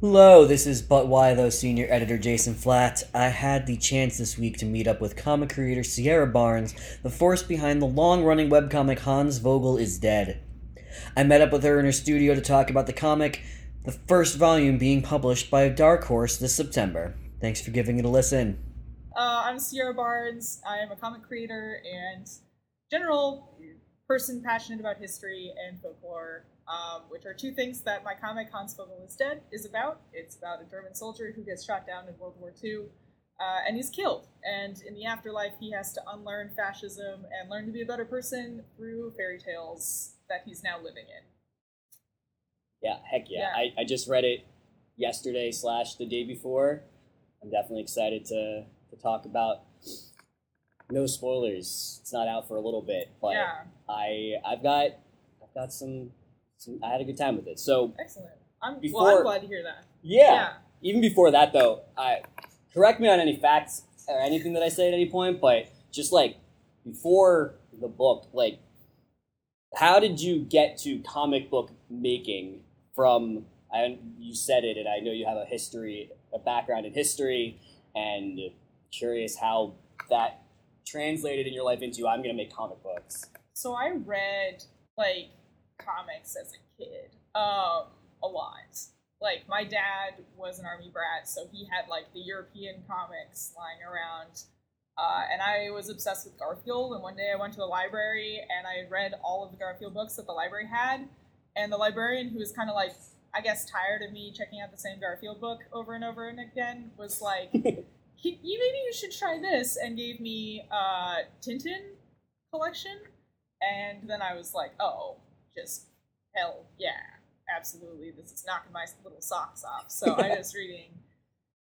Hello, this is But Why Tho senior editor Jason Flatt. I had the chance this week to meet up with comic creator Sierra Barnes, the force behind the long running webcomic Hans Vogel is Dead. I met up with her in her studio to talk about the comic, the first volume being published by Dark Horse this September. Thanks for giving it a listen. Uh, I'm Sierra Barnes. I am a comic creator and general person passionate about history and folklore um, which are two things that my comic Hans Vogel is Dead is about. It's about a German soldier who gets shot down in World War II, uh, and he's killed. And in the afterlife, he has to unlearn fascism and learn to be a better person through fairy tales that he's now living in. Yeah, heck yeah. Yeah. I, I just read it yesterday slash the day before. I'm definitely excited to, to talk about no spoilers. It's not out for a little bit, but yeah, I I've got I've got some, some I had a good time with it. So excellent. I'm, well, I'm glad to hear that. yeah. Even before that though, I correct me on any facts or anything that I say at any point, but just like before the book, like how did you get to comic book making from I you said it and I know you have a history a background in history and curious how that translated in your life into I'm going to make comic books. So I read like comics as a kid, um, a lot. Like my dad was an army brat, so he had like the European comics lying around. Uh, and I was obsessed with Garfield. And one day I went to the library and I read all of the Garfield books that the library had. And the librarian, who was kind of like, I guess, tired of me checking out the same Garfield book over and over and again, was like, you maybe you should try this, and gave me uh, Tintin collection. And then I was like, oh, just hell yeah, absolutely. This is knocking my little socks off. So I was reading,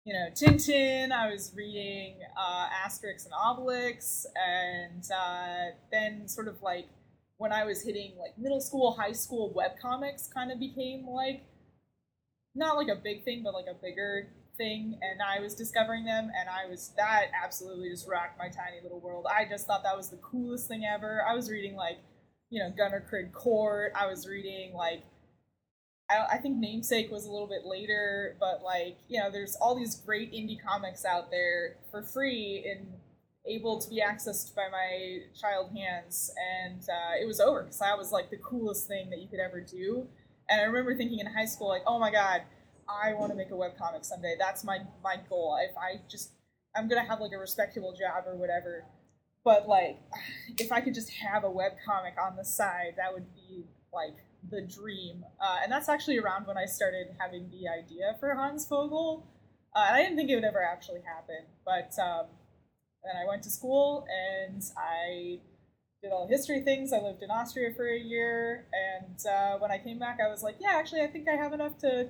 you know, Tintin. I was reading uh, Asterix and Obelix, and uh, then sort of like when I was hitting like middle school, high school, webcomics kind of became like not like a big thing, but like a bigger thing. And I was discovering them, and I was that absolutely just rocked my tiny little world. I just thought that was the coolest thing ever. I was reading like, you know, Gunnerkrigg Court. I was reading like I, I think Namesake was a little bit later, but like, you know, there's all these great indie comics out there for free and able to be accessed by my child hands. And uh, it was over because that was like the coolest thing that you could ever do. And I remember thinking in high school, like, oh my God, I want to make a webcomic someday. That's my, my goal. If I just, I'm to have like a respectable job or whatever. But like, if I could just have a webcomic on the side, that would be like the dream. Uh, and that's actually around when I started having the idea for Hans Vogel. Uh, and I didn't think it would ever actually happen. But um, then I went to school and I did all history things. I lived in Austria for a year. And uh, when I came back, I was like, yeah, actually, I think I have enough to.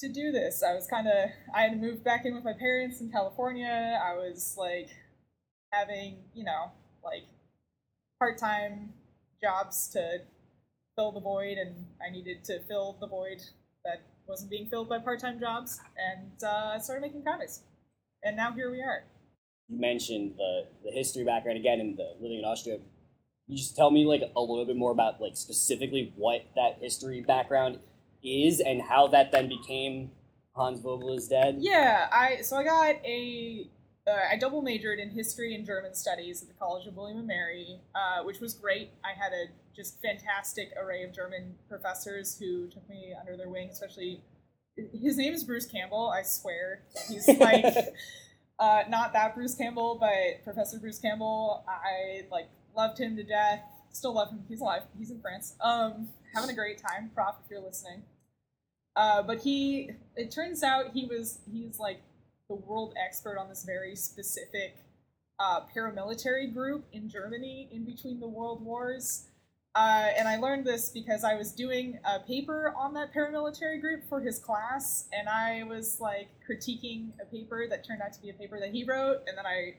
To do this, I was kind of. I had moved back in with my parents in California. I was like having, you know, like part time jobs to fill the void, and I needed to fill the void that wasn't being filled by part time jobs, and uh, I started making comics. And now here we are. You mentioned the the history background again and the living in Austria. You just tell me like a little bit more about like specifically what that history background is and how that then became Hans Vogel is dead. Yeah, I so I got a I double majored in history and German studies at the College of William and Mary, uh, which was great. I had a just fantastic array of German professors who took me under their wing. Especially, his name is Bruce Campbell. I swear, he's like uh, not that Bruce Campbell, but Professor Bruce Campbell. I like loved him to death. Still love him. He's alive. He's in France. Um, having a great time, Prof. If you're listening. Uh, but he, it turns out he was he's like the world expert on this very specific uh, paramilitary group in Germany in between the world wars. Uh, and I learned this because I was doing a paper on that paramilitary group for his class, and I was like critiquing a paper that turned out to be a paper that he wrote, and then I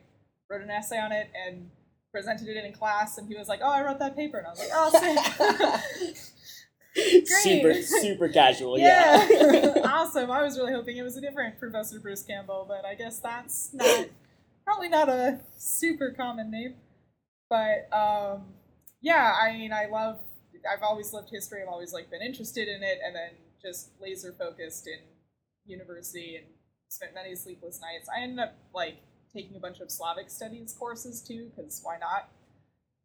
wrote an essay on it and presented it in class, and he was like, "Oh, I wrote that paper," and I was like, "Oh, sick." super super casual. Yeah. yeah, awesome. I was really hoping it was a different Professor Bruce Campbell, but I guess that's not probably not a super common name. But um, yeah, I mean, I love. I've always loved history. I've always like been interested in it, and then just laser focused in university and spent many sleepless nights. I ended up like taking a bunch of Slavic studies courses too, because why not?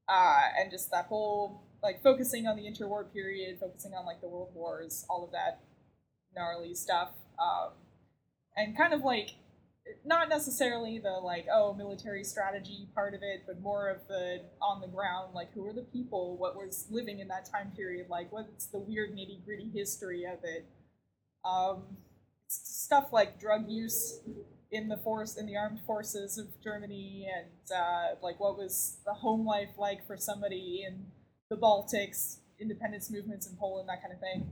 Uh, and just that whole like focusing on the interwar period, focusing on like the world wars, all of that gnarly stuff, um, and kind of like not necessarily the like oh military strategy part of it, but more of the on the ground like who are the people, what was living in that time period, like what's the weird nitty gritty history of it. Um, stuff like drug use in the force in the armed forces of Germany, and uh, like what was the home life like for somebody in the Baltics, independence movements in Poland, that kind of thing.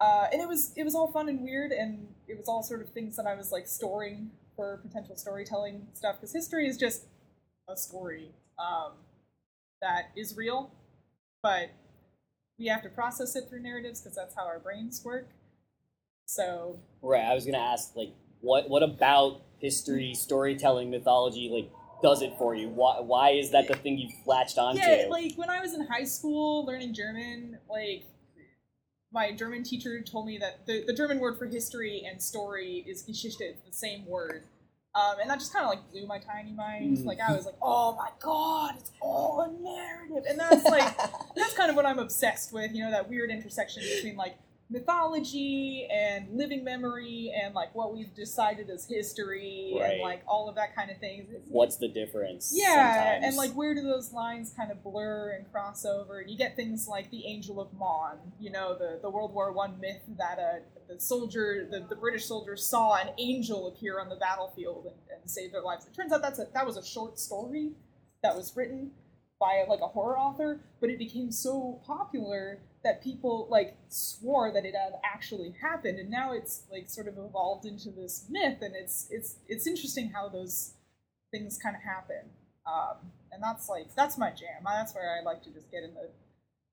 Uh, and it was it was all fun and weird, and it was all sort of things that I was like storing for potential storytelling stuff because history is just a story um, that is real, but we have to process it through narratives because that's how our brains work. So Right. I was gonna ask, like, what what about history, storytelling, mythology, like, does it for you? Why why is that the thing you've latched onto? yeah, like when I was in high school learning German, like my German teacher told me that the, the German word for history and story is Geschichte, it's the same word. Um, and that just kind of like blew my tiny mind. Mm. Like I was like, oh my god, it's all a narrative, and that's like that's kind of what I'm obsessed with. You know, that weird intersection between like mythology and living memory and like what we've decided as history Right. and like all of that kind of thing. What's the difference? yeah, sometimes? and like where do those lines kind of blur and cross over? And you get things like the Angel of Mons, you know, the, the World War One myth that uh, the soldier, the, the British soldier saw an angel appear on the battlefield and, and save their lives. It turns out that's a, that was a short story that was written by like a horror author, but it became so popular that people like swore that it had actually happened, and now it's like sort of evolved into this myth, and it's it's it's interesting how those things kind of happen. Um, and that's like that's my jam. That's where I like to just get in the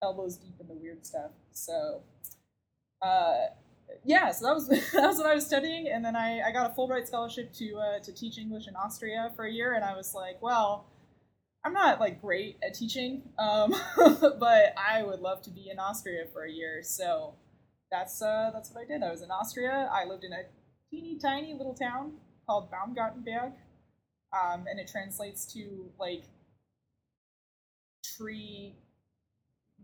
elbows deep in the weird stuff. So, uh, yeah, so that was that was what I was studying, and then I, I got a Fulbright scholarship to uh, to teach English in Austria for a year, and I was like, well, I'm not like great at teaching, um, but I would love to be in Austria for a year. So that's uh, that's what I did. I was in Austria. I lived in a teeny tiny little town called Baumgartenberg, um, and it translates to like tree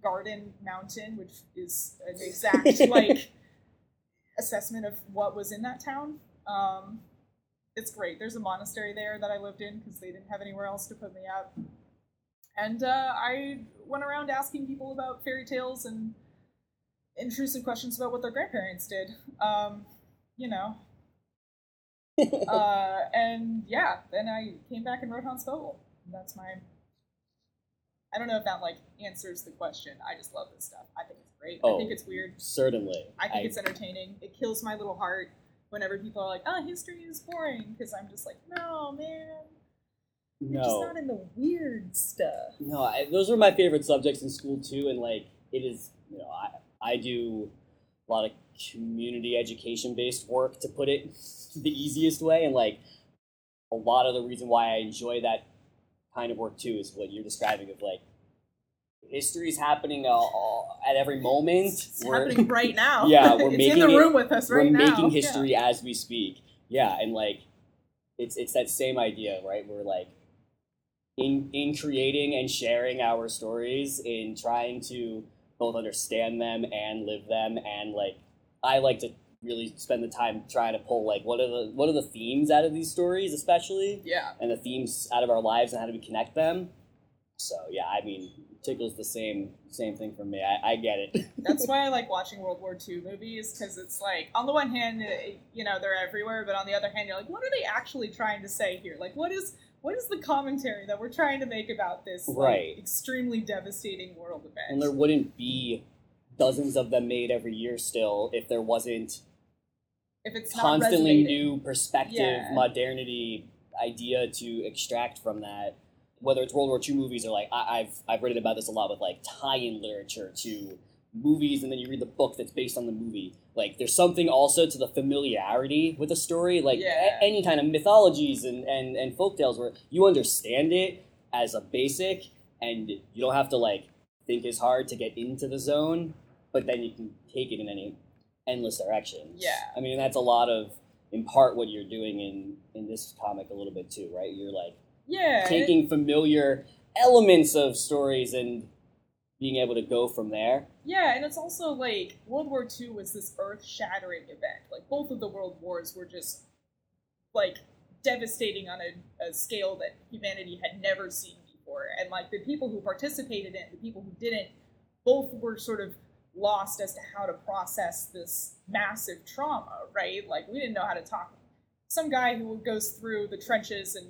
garden mountain, which is an exact like assessment of what was in that town. Um, it's great. There's a monastery there that I lived in because they didn't have anywhere else to put me up. And uh, I went around asking people about fairy tales and intrusive questions about what their grandparents did. Um, you know. uh, and yeah, then I came back and wrote Hans Vogel. That's my. I don't know if that like answers the question. I just love this stuff. I think it's great. I Oh. think it's weird. Certainly. I think it's entertaining. It kills my little heart whenever people are like, "Ah, history is boring," because I'm just like, "No, man, you're just not in the weird stuff." No, I, those were my favorite subjects in school too, and like it is, you know, I I do a lot of community education based work to put it the easiest way, and like a lot of the reason why I enjoy that kind of work too is what you're describing of like history is happening uh, at every moment. It's We're- happening right now. Yeah, we're making in the it- with us we're right now. making Yeah. history as we speak. Yeah, and like it's it's that same idea, right? We're like in in creating and sharing our stories, in trying to both understand them and live them, and like I like to really spend the time trying to pull like what are the what are the themes out of these stories, especially, Yeah, and the themes out of our lives and how do we connect them. So yeah, I mean, tickles the same same thing for me. I, I get it. that's why I like watching World War II movies because it's like, on the one hand, you know, they're everywhere, but on the other hand, you're like, what are they actually trying to say here? Like, what is what is the commentary that we're trying to make about this like, extremely devastating world event? And there wouldn't be dozens of them made every year still if there wasn't if it's constantly new perspective, Yeah. modernity idea to extract from that. Whether it's World War II movies or like I, I've I've written about this a lot with like tie-in literature to movies, and then you read the book that's based on the movie. Like there's something also to the familiarity with a story, like Yeah. a- any kind of mythologies and and and folktales where you understand it as a basic, and you don't have to like think as hard to get into the zone, but then you can take it in any endless directions. Yeah. I mean, that's a lot of in part what you're doing in in this comic a little bit too, right? You're like Yeah. taking familiar elements of stories and being able to go from there. Yeah, and it's also like World War II was this earth shattering event. Like both of the world wars were just like devastating on a, a scale that humanity had never seen before. And like the people who participated in it, the people who didn't, both were sort of lost as to how to process this massive trauma, right? Like we didn't know how to talk. Some guy who goes through the trenches and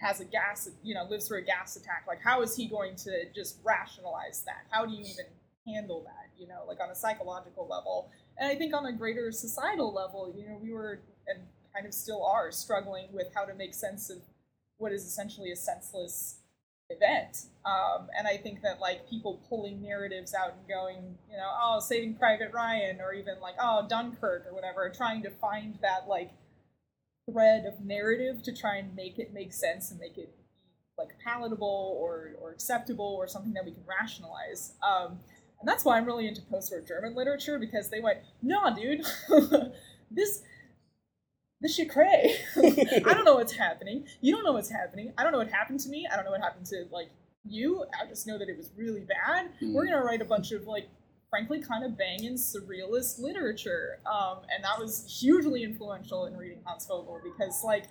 has a gas, you know, lives through a gas attack. Like, how is he going to just rationalize that? How do you even handle that? You know, like on a psychological level, and I think on a greater societal level, you know, we were and kind of still are struggling with how to make sense of what is essentially a senseless event. Um, and I think that like people pulling narratives out and going, you know, oh, Saving Private Ryan, or even like, oh, Dunkirk, or whatever, trying to find that like thread of narrative to try and make it make sense and make it like palatable or, or acceptable or something that we can rationalize. Um, and that's why I'm really into post-war German literature because they went, nah, dude, this this shit cray. I don't know what's happening. You don't know what's happening. I don't know what happened to me. I don't know what happened to like you. I just know that it was really bad. Mm. We're gonna write a bunch of like frankly kind of banging surrealist literature. Um, and that was hugely influential in reading Hans Vogel because like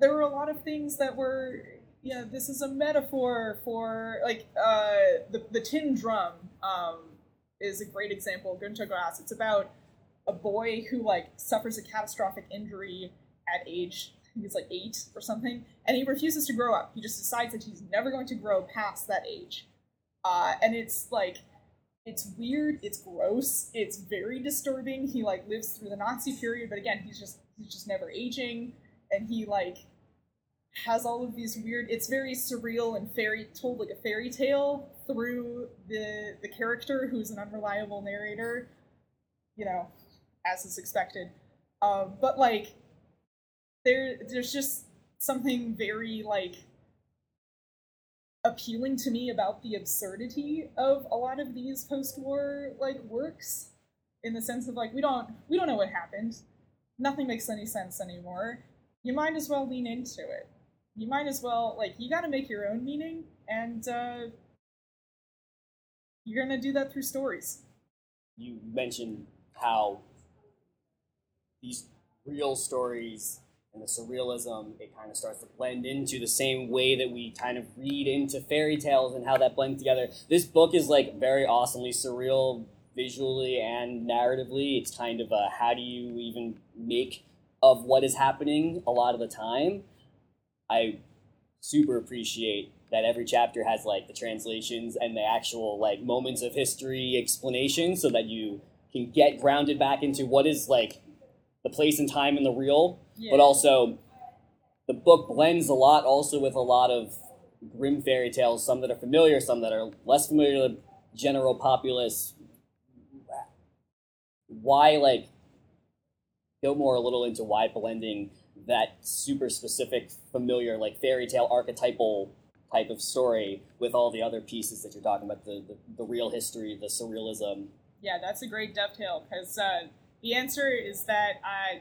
there were a lot of things that were yeah, this is a metaphor for like uh, the the tin drum um, is a great example. Gunter Grass. It's about a boy who like suffers a catastrophic injury at age he's like eight or something, and he refuses to grow up. He just decides that he's never going to grow past that age, uh, and it's like it's weird, it's gross, it's very disturbing. He like lives through the Nazi period, but again, he's just he's just never aging, and he like has all of these weird it's very surreal and fairy told like a fairy tale through the the character who's an unreliable narrator you know as is expected um, but like there there's just something very like appealing to me about the absurdity of a lot of these post-war like works in the sense of like we don't we don't know what happened. Nothing makes any sense anymore. You might as well lean into it. You might as well like you got to make your own meaning and uh, you're gonna do that through stories. You mentioned how these real stories and the surrealism it kind of starts to blend into the same way that we kind of read into fairy tales and how that blends together. This book is like very awesomely surreal visually and narratively. It's kind of a how do you even make of what is happening a lot of the time. I super appreciate that every chapter has like the translations and the actual like moments of history explanation so that you can get grounded back into what is like the place and time in the real yeah. but also the book blends a lot also with a lot of Grimm fairy tales some that are familiar some that are less familiar to the general populace why like go more a little into why blending that super specific familiar like fairy tale archetypal type of story with all the other pieces that you're talking about the, the, the real history the surrealism yeah that's a great dovetail because uh, the answer is that uh,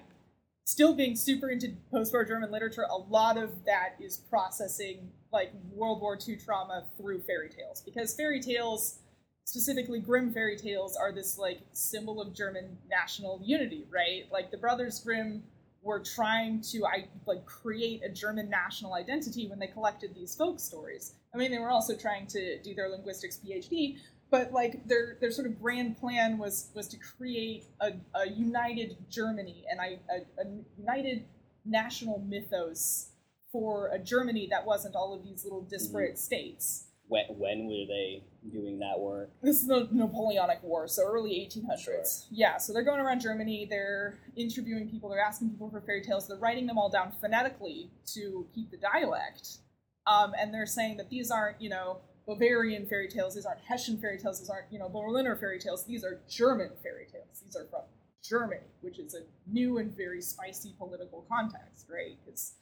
still being super into post-war german literature a lot of that is processing like world war ii trauma through fairy tales because fairy tales specifically Grimm fairy tales are this like symbol of German national unity, right? Like the Brothers Grimm were trying to I, like create a German national identity when they collected these folk stories. I mean, they were also trying to do their linguistics PhD, but like their their sort of grand plan was was to create a, a united Germany and I, a, a united national mythos for a Germany that wasn't all of these little disparate states when, when were they doing that work this is the Napoleonic War, so early 1800s. Sure. Yeah, so they're going around Germany, they're interviewing people, they're asking people for fairy tales, they're writing them all down phonetically to keep the dialect. Um, and they're saying that these aren't, you know, Bavarian fairy tales, these aren't Hessian fairy tales, these aren't, you know, Berliner fairy tales, these are German fairy tales. These are from Germany, which is a new and very spicy political context, right? Because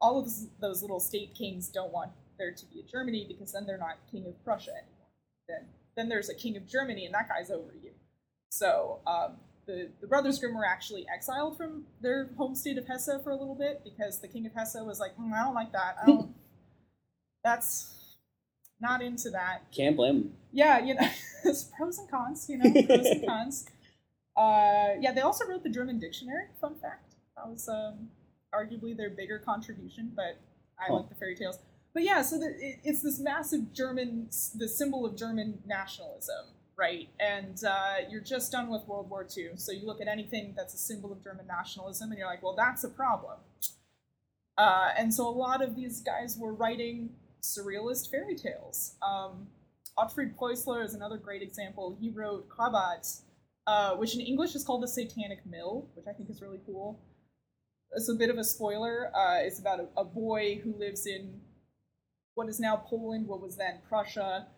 all of those, those little state kings don't want there to be a Germany because then they're not king of Prussia anymore. Then then there's a king of Germany and that guy's over you. So um, the, the Brothers Grimm were actually exiled from their home state of Hesse for a little bit because the king of Hesse was like, mm, I don't like that. I don't. that's not into that. Can't blame him. Yeah, you know, there's pros and cons. You know, pros and cons. Uh, yeah, they also wrote the German dictionary. Fun fact. That was um, arguably their bigger contribution, but I like the fairy tales. But yeah, so the, it, it's this massive German, the symbol of German nationalism, right? And uh, you're just done with World War II, so you look at anything that's a symbol of German nationalism, and you're like, well, that's a problem. Uh, and so a lot of these guys were writing surrealist fairy tales. Um, Otfried is another great example. He wrote Krabat, uh, which in English is called the Satanic Mill, which I think is really cool. It's a bit of a spoiler. Uh, it's about a, a boy who lives in what is now Poland, what was then Prussia,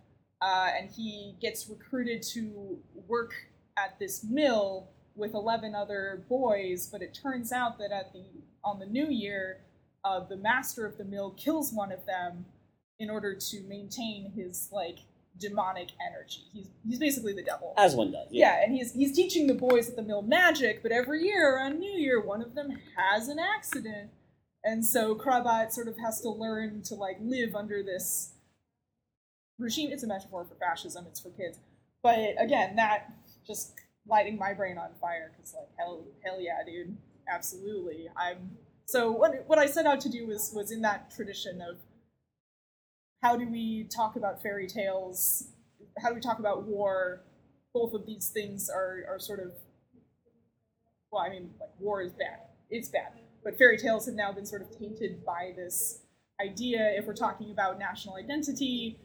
uh, and he gets recruited to work at this mill with 11 other boys. But it turns out that at the on the New Year, uh, the master of the mill kills one of them in order to maintain his like demonic energy. He's he's basically the devil. As one does. Yeah, and he's he's teaching the boys at the mill magic, but every year on New Year, one of them has an accident, and so Krabat sort of has to learn to like live under this regime. It's a metaphor for fascism. It's for kids, but again, that just lighting my brain on fire because like hell hell yeah, dude, absolutely. I'm so what what I set out to do was was in that tradition of how do we talk about fairy tales? How do we talk about war? Both of these things are, are sort of, well, I mean, like war is bad. It's bad. But fairy tales have now been sort of tainted by this idea. If we're talking about national identity,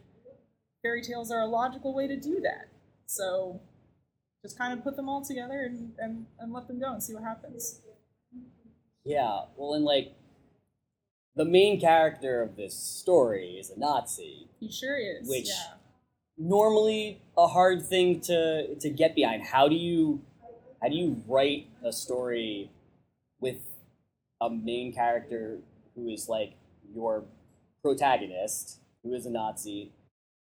fairy tales are a logical way to do that. So just kind of put them all together and, and, and let them go and see what happens. Yeah. Well, and like the main character of this story is a Nazi. He sure is. Which- yeah. Normally, a hard thing to to get behind. How do you how do you write a story with a main character who is like your protagonist, who is a Nazi?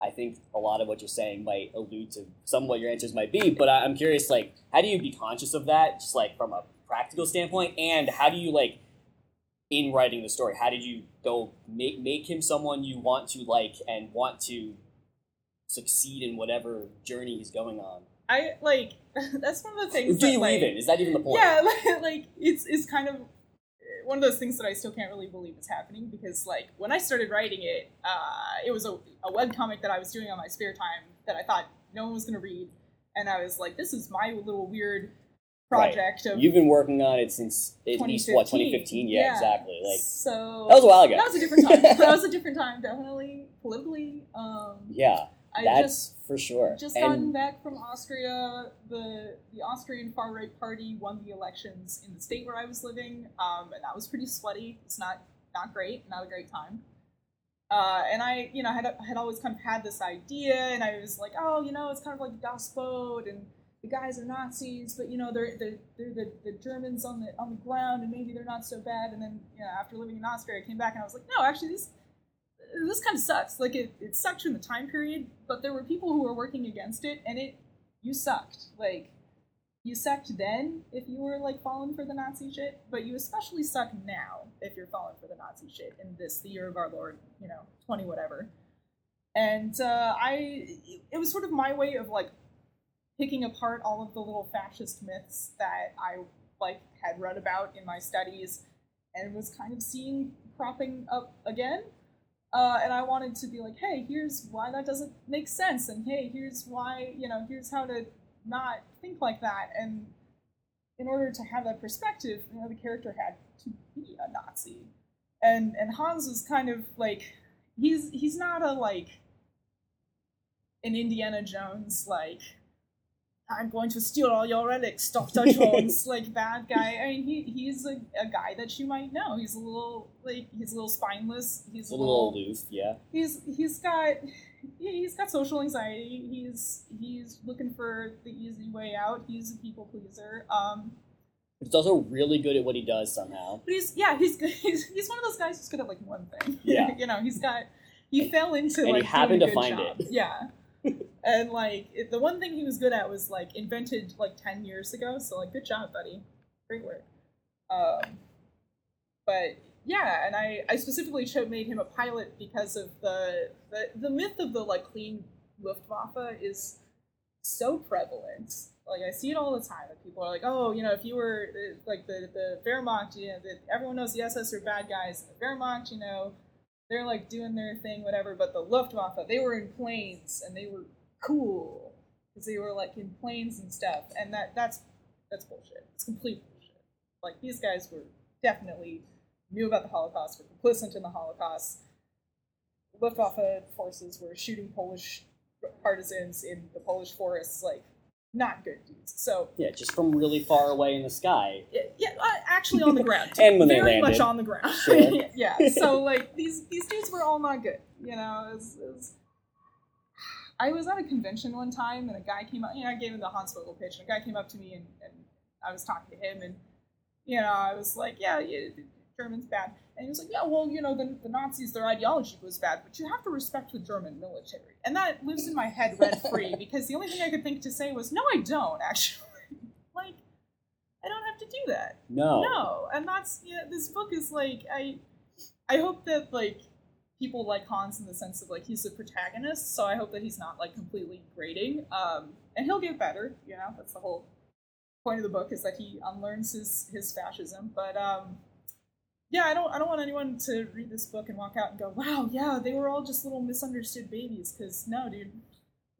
I think a lot of what you're saying might allude to some of what your answers might be, but I'm curious, like, how do you be conscious of that, just like from a practical standpoint, and how do you like in writing the story? How did you go make make him someone you want to like and want to succeed in whatever journey he's going on? I like that's one of the things. Do that, you like, even? Is that even the point? Yeah, like, like it's it's kind of one of those things that I still can't really believe is happening because like when I started writing it, uh, it was a, a webcomic that I was doing on my spare time that I thought no one was gonna read, and I was like, this is my little weird project of You've been working on it since at least what 2015? Yeah, exactly. Like so that was a while ago. that was a different time. that was a different time, definitely politically. Um, yeah, I that's just for sure. just and gotten back from Austria. The the Austrian far right party won the elections in the state where I was living, um, and that was pretty sweaty. It's not not great, not a great time. Uh, and I, you know, had had always kind of had this idea, and I was like, oh, you know, it's kind of like Das Boot, and the guys are Nazis, but you know, they're they're, they're the, the Germans on the on the ground, and maybe they're not so bad. And then, you know, after living in Austria, I came back and I was like, no, actually, this this kind of sucks. Like it, it sucked in the time period, but there were people who were working against it, and it you sucked. Like you sucked then if you were like falling for the Nazi shit, but you especially suck now if you're falling for the Nazi shit in this the year of our Lord, you know, twenty whatever. And uh, I, it was sort of my way of like picking apart all of the little fascist myths that I like had read about in my studies, and was kind of seeing cropping up again. Uh, and I wanted to be like, hey, here's why that doesn't make sense, and hey, here's why, you know, here's how to not think like that. And in order to have that perspective, you know, the character had to be a Nazi, and and Hans was kind of like, he's he's not a like an Indiana Jones like. I'm going to steal all your relics, Doctor Jones. like bad guy. I mean, he he's a, a guy that you might know. He's a little like he's a little spineless. He's a little aloof. Yeah. He's he's got he's got social anxiety. He's he's looking for the easy way out. He's a people pleaser. Um, he's also really good at what he does somehow. but he's yeah, he's good. He's, he's one of those guys who's good at like one thing. Yeah. you know, he's got he fell into And he like happened doing a to good find job. it. Yeah. And like it, the one thing he was good at was like invented like 10 years ago. So like good job buddy. Great work. Um, but yeah. And i i specifically cho- made him a pilot because of the the, the myth of the like clean luftwaffe is so prevalent. Like i see it all the time. That people are like oh you know if you were uh, like the the wehrmacht you know that everyone knows the ss are bad guys. The wehrmacht you know they're like doing their thing whatever. But the luftwaffe they were in planes and they were cool because they were like in planes and stuff, and that that's that's bullshit. It's complete bullshit. Like these guys were definitely knew about the Holocaust, were complicit in the Holocaust. Luftwaffe forces were shooting Polish partisans in the Polish forests, like not good dudes. So Yeah, just from really far away in the sky. yeah, yeah uh, actually on the ground, And when they very much on the ground. Sure. yeah. So like these these dudes were all not good. You know, it was, it was- I was at a convention one time and a guy came up. You know, I gave him the Hans Vogel pitch, and a guy came up to me and, and I was talking to him, and you know, I was like, yeah, yeah, German's bad, and he was like, yeah, well, you know, the, the Nazis, their ideology was bad, but you have to respect the German military, and that lives in my head rent free because the only thing I could think to say was, no, I don't actually. like, I don't have to do that. No. No, and that's yeah. This book is like I, I hope that like people like Hans in the sense of like he's the protagonist, so I hope that he's not like completely grating. Um, and he'll get better. You know, that's the whole point of the book is that he unlearns his his fascism. But um, yeah, I don't I don't want anyone to read this book and walk out and go, wow, yeah, they were all just little misunderstood babies. Because no, dude,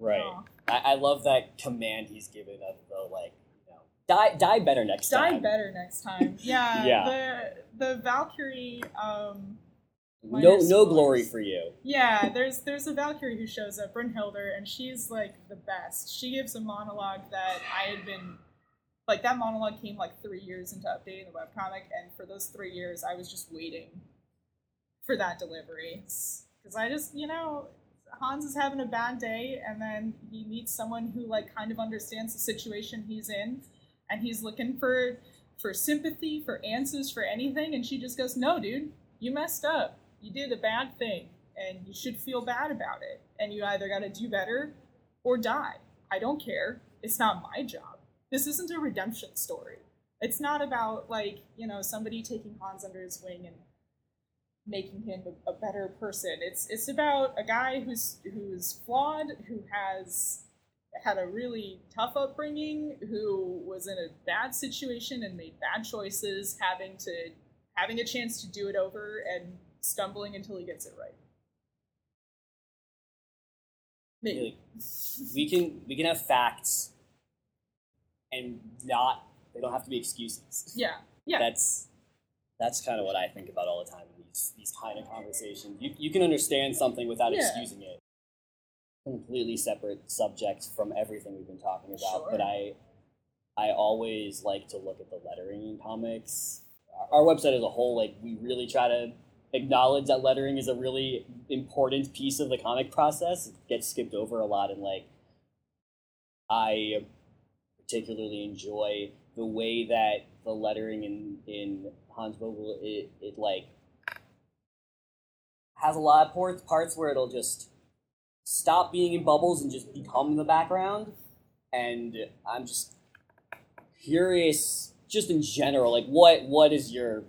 Right. no. I, I love that command he's given of the like, you die die better next die time. Die better next time. Yeah, Yeah. the the Valkyrie. Um, No no glory for you. Yeah, there's there's a Valkyrie who shows up, Brynhilder, and she's like the best. She gives a monologue that I had been like that monologue came like three years into updating the webcomic, and for those three years I was just waiting for that delivery. Because I just, you know, Hans is having a bad day, and then he meets someone who like kind of understands the situation he's in, and he's looking for for sympathy, for answers, for anything, and she just goes, "No, dude, you messed up. You did a bad thing, and you should feel bad about it. And you either got to do better or die. I don't care. It's not my job. This isn't a redemption story. It's not about like you know somebody taking Hans under his wing and making him a, better person. It's it's about a guy who's who's flawed, who has had a really tough upbringing, who was in a bad situation and made bad choices, having to having a chance to do it over and stumbling until he gets it right. Maybe. we can we can have facts and not they don't have to be excuses. Yeah. Yeah. That's that's kind of what I think about all the time in these these kind of conversations. You you can understand something without Yeah. excusing it. Completely separate subject from everything we've been talking about, but I I always like to look at the lettering in comics. Our our website as a whole, like we really try to acknowledge that lettering is a really important piece of the comic process. It gets skipped over a lot, and like I particularly enjoy the way that the lettering in in Hans Vogel it, it like has a lot of parts parts where it'll just stop being in bubbles and just become the background. And I'm just curious, just in general, like what what is your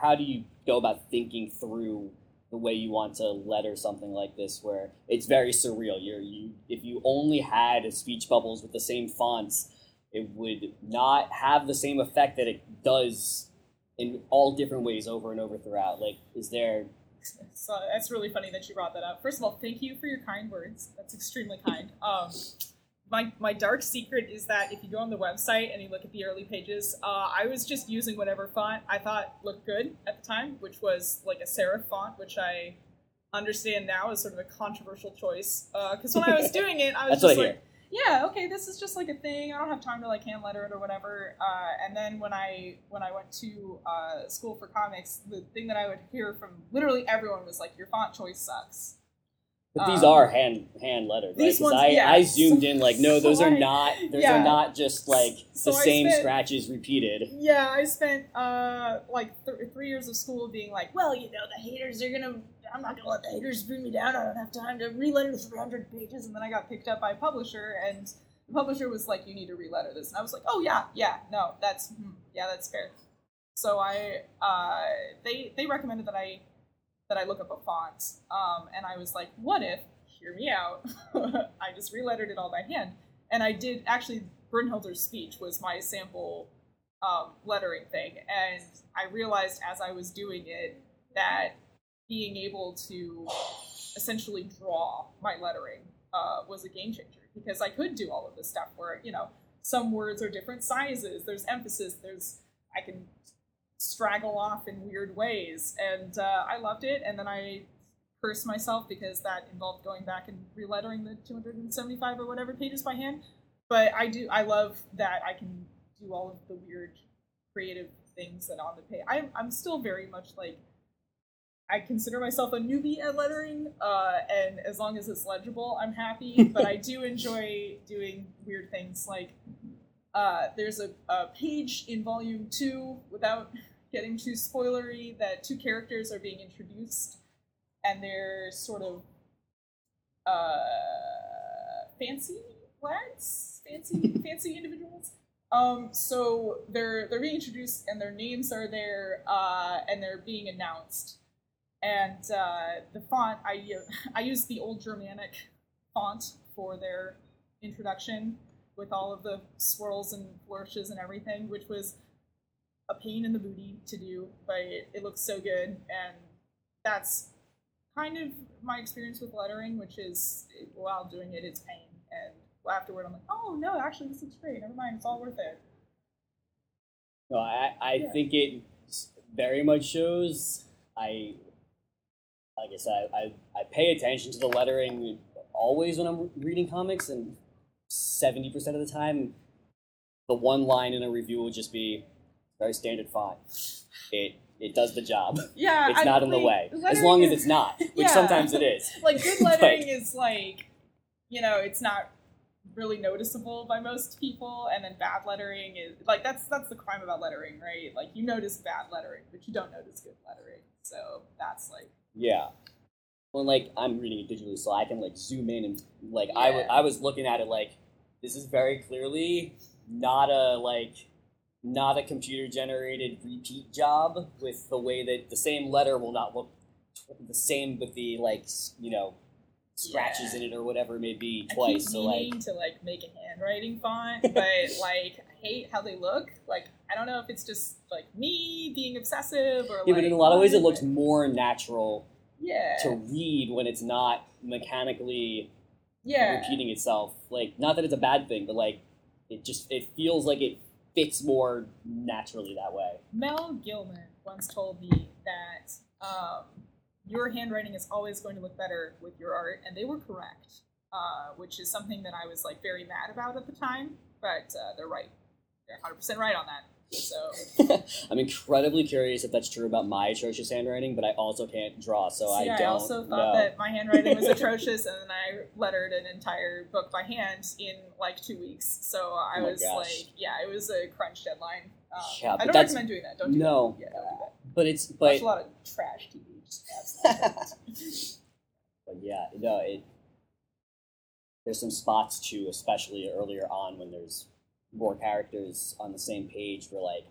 how do you go about thinking through the way you want to letter something like this where it's very surreal you're you if you only had speech bubbles with the same fonts it would not have the same effect that it does in all different ways over and over throughout like is there So that's really funny that you brought that up. First of all, thank you for your kind words. That's extremely kind. Um, my my dark secret is that if you go on the website and you look at the early pages, uh, I was just using whatever font I thought looked good at the time, which was like a serif font, which I understand now is sort of a controversial choice. Because when I was doing it, I was just I like, yeah, okay, this is just like a thing. I don't have time to like hand letter it or whatever. Uh, and then when I when I went to uh, school for comics, the thing that I would hear from literally everyone was like, "Your font choice sucks." But these Um, are hand hand lettered right these 'Cause ones- I, yeah. I zoomed in like no So those are I- not those yeah. are not just like So the I same spent- scratches repeated Yeah, I spent uh, like th- three years of school being like, well, you know, the haters are gonna I'm not gonna let the haters bring me down. I don't have time to reletter 300 pages. And then I got picked up by a publisher, and the publisher was like, "You need to reletter this." And I was like, "Oh yeah, yeah, no, that's hmm, yeah, that's fair." So I uh, they they recommended that I that I look up a font, um, and I was like, "What if?" Hear me out. I just relettered it all by hand, and I did actually. Brynhilder's speech was my sample um, lettering thing, and I realized as I was doing it that being able to essentially draw my lettering uh, was a game changer because I could do all of this stuff where you know some words are different sizes, there's emphasis, there's I can straggle off in weird ways, and uh, I loved it. And then I cursed myself because that involved going back and relettering the 275 or whatever pages by hand. But I do, I love that I can do all of the weird creative things that on the page. I'm, I'm still very much like I consider myself a newbie at lettering, uh, and as long as it's legible, I'm happy. but I do enjoy doing weird things. Like uh, there's a, a page in volume two, without getting too spoilery, that two characters are being introduced, and they're sort of uh, fancy lads, fancy fancy individuals. Um, so they're they're being introduced, and their names are there, uh, and they're being announced and uh, the font I I used the old Germanic font for their introduction with all of the swirls and flourishes and everything, which was a pain in the booty to do, but it, it looks so good, and that's kind of my experience with lettering, which is while doing it, it's pain, and afterward, I'm like, oh no, actually, this looks great. Never mind, it's all worth it. No, I I Yeah. think it very much shows. I like I said, I, I pay attention to the lettering always when I'm reading comics, and seventy percent of the time, the one line in a review will just be very standard font. It it does the job. Yeah, It's I- not in the way, as long as it's not, which Yeah. sometimes it is. like good lettering is like you know it's not really noticeable by most people and then bad lettering is like that's that's the crime about lettering right like you notice bad lettering but you don't notice good lettering so that's like Yeah. Well, like I'm reading it digitally, so I can like zoom in and like I Yeah. I was looking at it like this is very clearly not a like not a computer generated repeat job with the way that the same letter will not look the same with the like you know scratches Yeah. in it or whatever it may be I twice. keep So like to like make a handwriting font, but like I hate how they look. Like I don't know if it's just like me being obsessive or yeah, like but in a lot of ways it looks more natural yeah to read when it's not mechanically yeah repeating itself. Like, not that it's a bad thing, but like, it just it feels like it fits more naturally that way. Mel Gillman once told me that um, your handwriting is always going to look better with your art, and they were correct, uh, which is something that I was like very mad about at the time. But uh, they're right; they're 100 percent right on that. So I'm incredibly curious if that's true about my atrocious handwriting, but I also can't draw, so See, I don't I also thought know. that my handwriting was atrocious, and then I lettered an entire book by hand in like two weeks. So I Oh was gosh. like, yeah, it was a crunch deadline. Um, Yeah, I but don't recommend doing that. Don't do No. that. Yeah, don't do that. But it's Watch but a lot of trash TV. Just but yeah, no, it. There's some spots too, especially earlier on when there's more characters on the same page, where like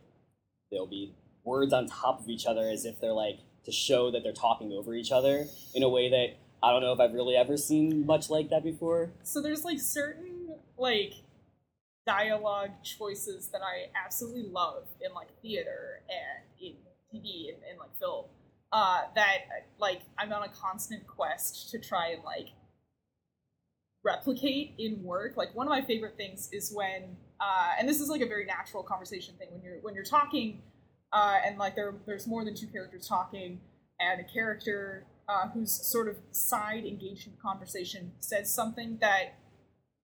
there'll be words on top of each other as if they're like to show that they're talking over each other in a way that I don't know if I've really ever seen much like that before. so there's like certain like dialogue choices that I absolutely love in like theater and in TV and, and like film. Uh, that like I'm on a constant quest to try and like replicate in work. Like one of my favorite things is when, uh, and this is like a very natural conversation thing when you're when you're talking, uh, and like there there's more than two characters talking, and a character uh, who's sort of side engaged in the conversation says something that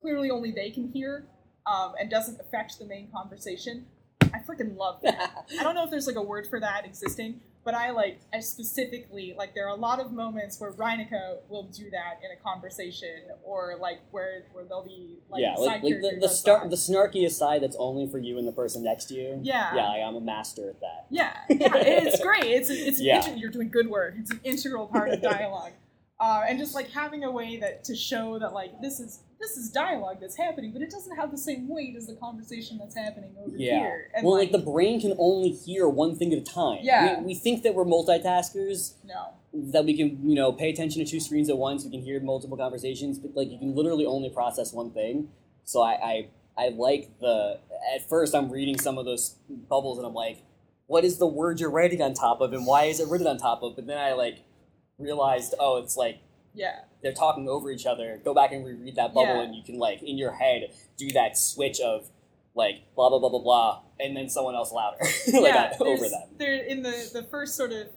clearly only they can hear um, and doesn't affect the main conversation. I freaking love that. I don't know if there's like a word for that existing, but I like I specifically like there are a lot of moments where Reinica will do that in a conversation, or like where where they'll be like yeah, side like, like the, the star the snarky aside that's only for you and the person next to you. Yeah. yeah, like, I'm a master at that. Yeah, yeah, it's great. It's it's Yeah. integ- you're doing good work. It's an integral part of dialogue, uh, and just like having a way that to show that like this is this is dialogue that's happening, but it doesn't have the same weight as the conversation that's happening over Yeah. here. And well, like, the brain can only hear one thing at a time. Yeah. We, we think that we're multitaskers, no, that we can, you know, pay attention to two screens at once. We can hear multiple conversations, but like you can literally only process one thing. So I, I, I like the. At first, I'm reading some of those bubbles, and I'm like, what is the word you're writing on top of, and why is it written on top of? But then I like realized, oh, it's like yeah, they're talking over each other. Go back and reread that bubble, Yeah. and you can like in your head do that switch of like blah blah blah blah blah, and then someone else louder, like yeah. over there's- them. There in the the first sort of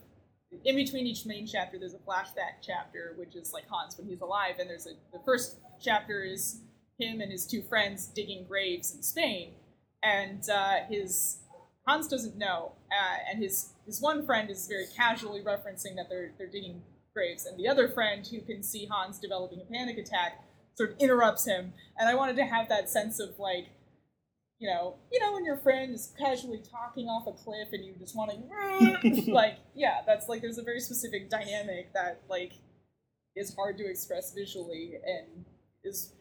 in between each main chapter, there's a flashback chapter, which is like Hans when he's alive, and there's a the first chapter is him and his two friends digging graves in Spain, and uh, his Hans doesn't know, uh, and his his one friend is very casually referencing that they're they're digging graves, and the other friend who can see Hans developing a panic attack sort of interrupts him, and I wanted to have that sense of like you know, you know, when your friend is casually talking off a cliff and you just want to, like, yeah, that's like there's a very specific dynamic that like is hard to express visually and is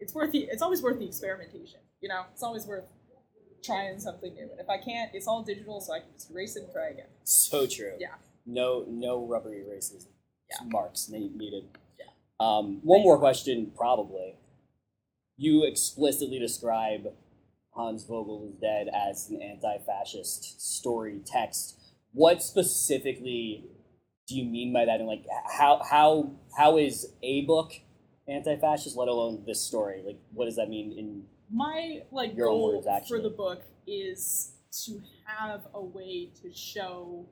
it's worth the it's always worth the experimentation. You know, it's always worth trying something new. And if I can't, it's all digital, so I can just erase it and try again. So true. Yeah. No, no rubber erasers. Yeah. Marks ne- needed. Yeah. Um, one more question, probably. You explicitly describe Hans Vogel is Dead as an anti-fascist story text. What specifically do you mean by that? And like, how how how is a book anti-fascist, let alone this story? Like, what does that mean in my like Your goal words, for the book is to have a way to show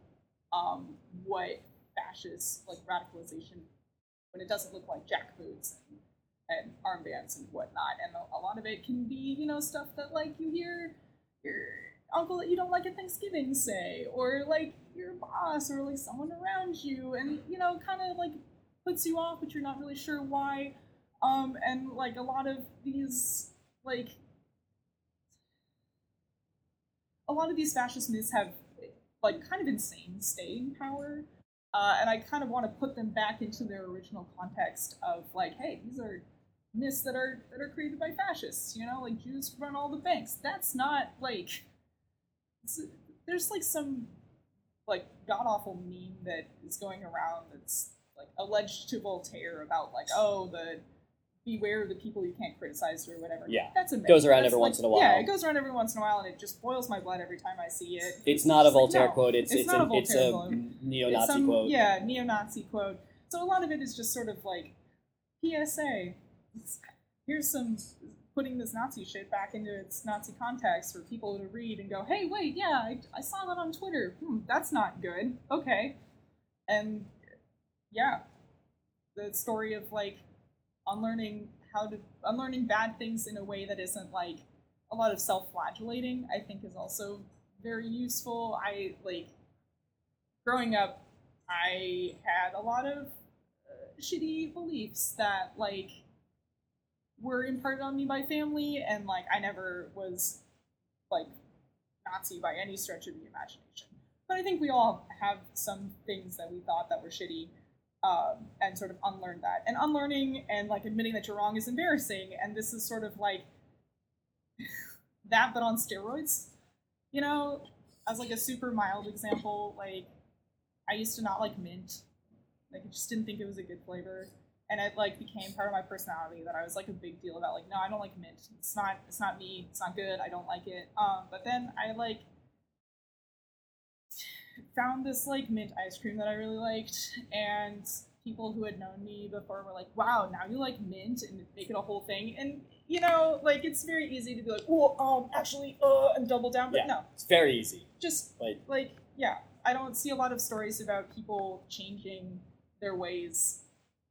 um, what fascist like radicalization when it doesn't look like jackboots and, and armbands and whatnot. And a, a lot of it can be you know stuff that like you hear your uncle that you don't like at thanksgiving say or like your boss or like someone around you and you know kind of like puts you off but you're not really sure why. Um and like a lot of these like a lot of these fascist myths have like kind of insane staying power uh, and i kind of want to put them back into their original context of like hey these are myths that are that are created by fascists you know like jews run all the banks. That's not like there's like some like god awful meme that is going around that's like alleged to voltaire about like oh the beware of the people you can't criticize or whatever Yeah. that's a myth. Goes around That's every like- once in a while. yeah it goes around every once in a while and it just boils my blood every time i see it It's not a just like, Voltaire no. quote. It's It's it's, not a, a it's Voltaire a quote. neo-Nazi some- quote. Yeah, neo-Nazi quote. So a lot of it is just sort of like PSA. Here's some putting this Nazi shit back into its Nazi context for people to read and go, hey, wait, yeah, I, I saw that on Twitter. Hmm, that's not good. Okay. And yeah, the story of like unlearning how to unlearning bad things in a way that isn't like a lot of self-flagellating i think is also very useful. I like growing up i had a lot of uh, shitty beliefs that like were imparted on me by family and like i never was like nazi by any stretch of the imagination. But i think we all have some things that we thought that were shitty um, and sort of unlearn that. And unlearning and like admitting that you're wrong is embarrassing. And this is sort of like that, but on steroids. You know, as like a super mild example, like I used to not like mint. Like I just didn't think it was a good flavor. And it like became part of my personality that I was like a big deal about like, no, I don't like mint. It's not it's not me, it's not good, I don't like it. Um, but then I like found this like mint ice cream that I really liked, and people who had known me before were like, "Wow, now you like mint and make it a whole thing." And you know, like it's very easy to be like, "Oh, um, actually, uh," and double down. But Yeah. no, It's very easy. just Like like yeah, I don't see a lot of stories about people changing their ways,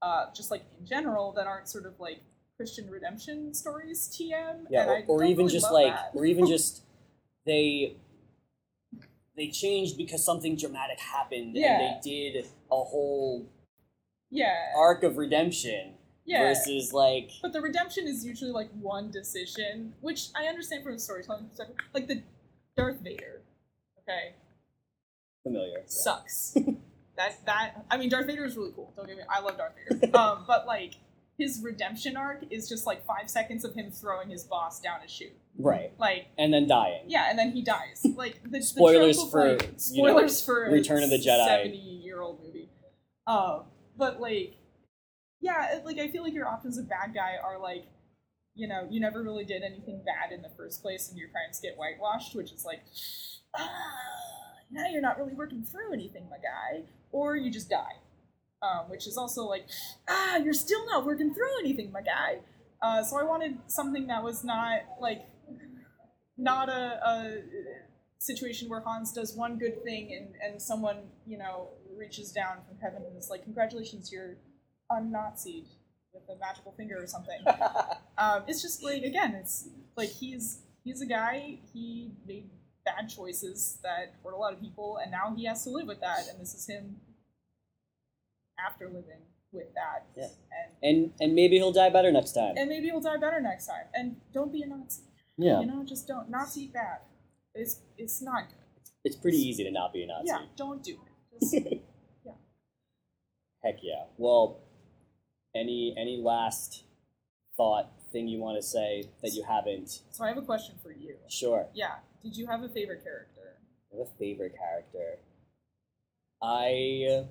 uh, just like in general, that aren't sort of like Christian redemption stories. TM. yeah, and or, I or even really just like, or even just they they changed because something dramatic happened, Yeah. and they did a whole yeah, arc of redemption yeah. versus like But the redemption is usually like one decision, which I understand from a storytelling perspective. Like the Darth Vader, okay? Familiar. yeah. sucks. that that I mean, Darth Vader is really cool. Don't get me. I love Darth Vader. Um, but like his redemption arc is just like five seconds of him throwing his boss down a chute. Right. Like And then dying. yeah, and then he dies. Like the, the Spoilers of, for, like, you know, spoilers for Return of the Jedi. seventy year old movie. Um, but like yeah, like I feel like your options of bad guy are like. You know, you never really did anything bad in the first place, and your crimes get whitewashed, which is like, ah, now you're not really working through anything, my guy, or you just die, um, which is also like, ah, you're still not working through anything, my guy. Uh, so I wanted something that was not like, not a, a situation where Hans does one good thing and, and someone, you know, reaches down from heaven and is like, congratulations, you're unnazied with a magical finger or something. um, it's just like again, it's like he's he's a guy. He made bad choices that hurt a lot of people, and now he has to live with that. And this is him after living with that. Yeah. And and and maybe he'll die better next time. and maybe he'll die better next time. And don't be a Nazi. yeah. You know, just don't Nazi bad. It's it's not good. It's pretty easy to not be a Nazi. Yeah, don't do it. Just, Heck yeah. Well, any any last thought thing you want to say that you haven't? so I have a question for you. Sure. Yeah. Did you have a favorite character? I have a favorite character. I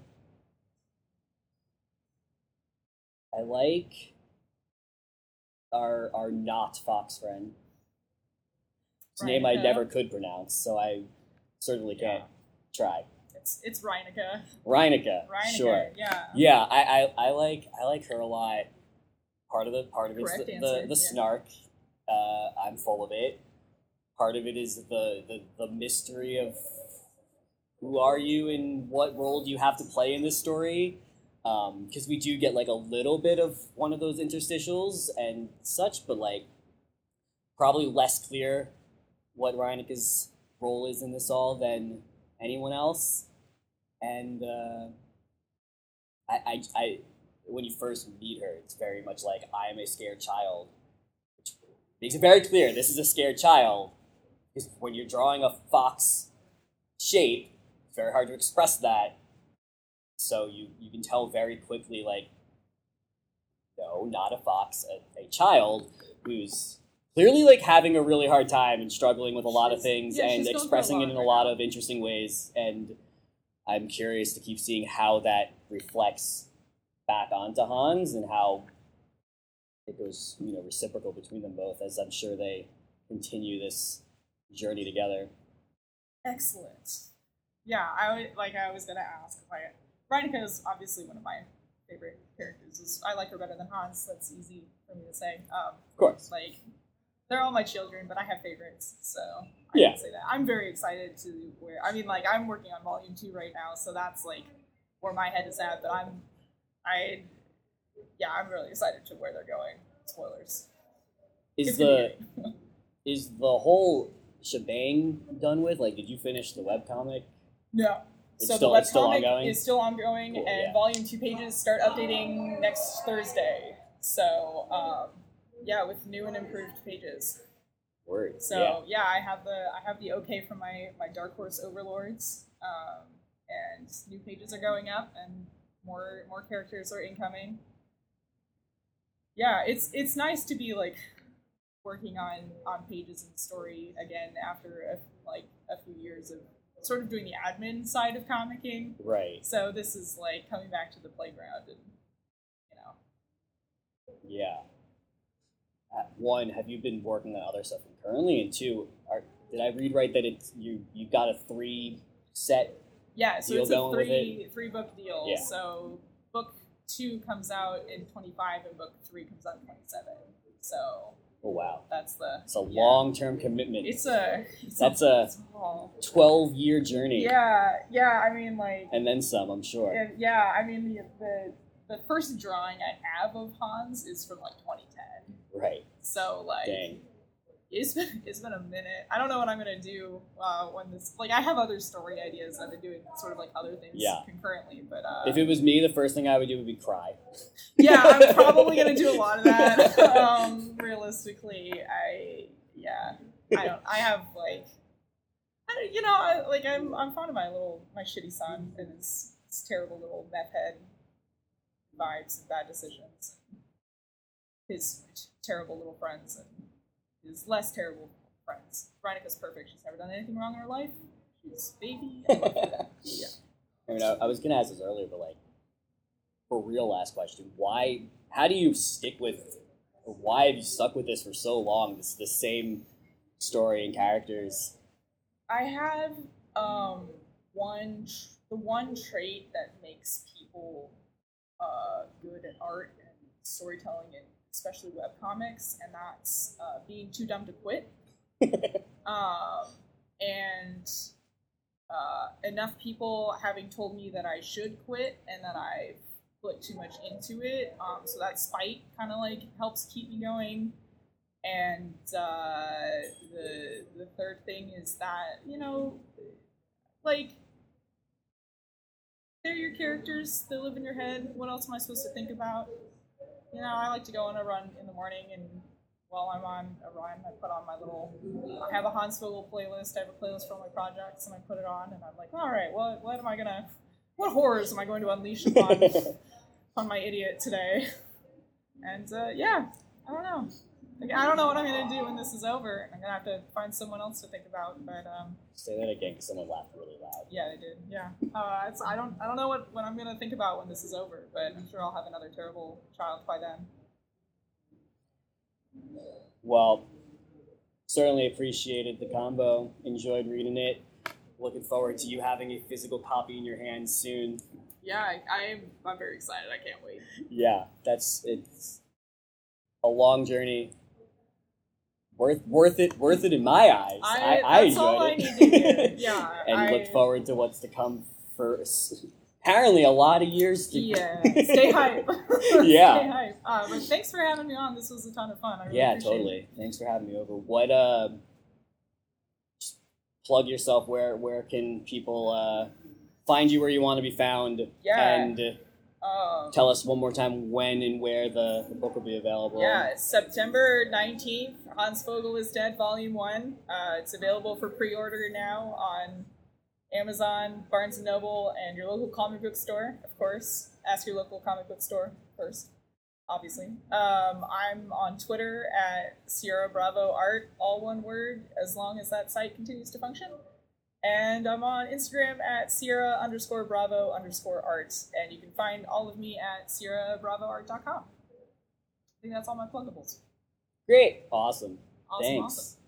I like our our not fox friend. His name I never could pronounce, so I certainly can't try. It's it's Reinica. Reinica. Reinica. Sure. Yeah. Yeah, I, I, I like I like her a lot. Part of the part of it's the, answer, the, the yeah. snark. Uh, I'm full of it. Part of it is the, the, the mystery of who are you and what role do you have to play in this story. Because we do get like a little bit of one of those interstitials and such, but like probably less clear what Reinecke's role is in this all than anyone else. And uh, I, I, I, when you first meet her, it's very much like I am a scared child, which makes it very clear this is a scared child. Because when you're drawing a fox shape, it's very hard to express that. So you, you can tell very quickly, like, no, not a fox, a, a child who's clearly like having a really hard time and struggling with a lot of things yeah, and she's going through a expressing it in a lot of interesting ways. And I'm curious to keep seeing how that reflects back onto Hans and how it goes, you know, reciprocal between them both as I'm sure they continue this journey together. Excellent. Yeah, I would like. I was gonna ask if I. Reinica is obviously one of my favorite characters. Is- I like her better than Hans. That's easy for me to say. Um, Of course. like, they're all my children, but I have favorites, so I Yeah. can say that. I'm very excited to where. I mean, like, I'm working on volume two right now, so that's like where my head is at. But I'm, I, yeah, I'm really excited to where they're going. Spoilers. Is the is the whole shebang done with? Like, did you finish the webcomic? No. It's so still- the it's still webcomic ongoing? is still ongoing, Cool, and yeah. volume two pages start updating next Thursday. So, um, yeah, with new and improved pages. Word. So yeah. I have the I have the okay from my my Dark Horse overlords, um, and new pages are going up, and more more characters are incoming. Yeah, it's it's nice to be like working on on pages and story again after a, like a few years of sort of doing the admin side of comicking. Right. So this is like coming back to the playground and you know Yeah. Uh, one, have you been working on other stuff currently? And two, are, did I read right that it's you you got a three set? Yeah, so deal it's a three three book deal. Yeah. So book two comes out in twenty five and book three comes out in twenty seven. So Oh wow, that's the it's a yeah. long term commitment. It's a it's That's a- it's long- twelve year journey. yeah yeah. I mean like And then some, I'm sure. yeah, yeah. I mean the the the first drawing I have of Hans is from like twenty ten. Right. So like Dang. It's been it's been a minute. I don't know what I'm gonna do uh, when this like I have other story ideas. I've been doing sort of like other things Yeah. concurrently, but uh, If it was me, the first thing I would do would be cry. yeah, I'm probably gonna do a lot of that. um, realistically, I yeah, I don't. I have like I you know, I, like I'm, I'm fond of my little, my shitty son and his, his terrible little meth head vibes and bad decisions. His terrible little friends and his less terrible friends. Veronica's perfect. She's never done anything wrong in her life. She's a baby. I yeah. I mean, I, I was gonna ask this earlier, but like, for real, last question: Why? How do you stick with? Or why have you stuck with this for so long? This the same story and characters. I have um, one the one trait that makes people uh, good at art and storytelling, and especially webcomics, and that's uh, being too dumb to quit. um, and uh, enough people having told me that I should quit and that I've put too much into it. Um, so that spite kind of like helps keep me going. And uh, the the third thing is that you know, like they're your characters. They live in your head. What else am I supposed to think about? You know, I like to go on a run in the morning, and while I'm on a run, I put on my little. I have a Hans Vogel playlist. I have a playlist for all my projects, and I put it on, and I'm like, all right, what what am I gonna, what horrors am I going to unleash upon on my idiot today? And uh, yeah, I don't know. Like, I don't know what I'm gonna do when this is over. I'm gonna have to find someone else to think about. But um, Say that again, because someone laughed really loud. yeah, I did. Yeah, uh, it's, I don't I don't know what, what I'm gonna think about when this is over. But I'm sure I'll have another terrible child by then. Well, certainly appreciated the combo. Enjoyed reading it. Looking forward to you having a physical copy in your hands soon. Yeah, I, I'm I'm very excited. I can't wait. Yeah, that's it's a long journey. Worth worth it worth it in my eyes. I, I, I enjoyed need to hear. it. Yeah, and I, look forward to what's to come for s- apparently a lot of years to Yeah, stay hype. Yeah. stay hype. Uh, but thanks for having me on. This was a ton of fun. Really yeah, appreciate it. totally. Thanks for having me over. What uh plug yourself where where can people uh find you where you want to be found Yeah. and Um, tell us one more time when and where the, the book will be available. Yeah, September 19th. Hans Vogel is Dead, Volume 1. Uh, it's available for pre order now on Amazon, Barnes and Noble, and your local comic book store, of course. Ask your local comic book store first, obviously. Um, I'm on Twitter at Sierra Bravo Art, all one word, as long as that site continues to function. And I'm on Instagram at Sierra underscore Bravo underscore art. And you can find all of me at sierrabravoart.com. I think that's all my pluggables. Great. Awesome. Awesome, Thanks. awesome.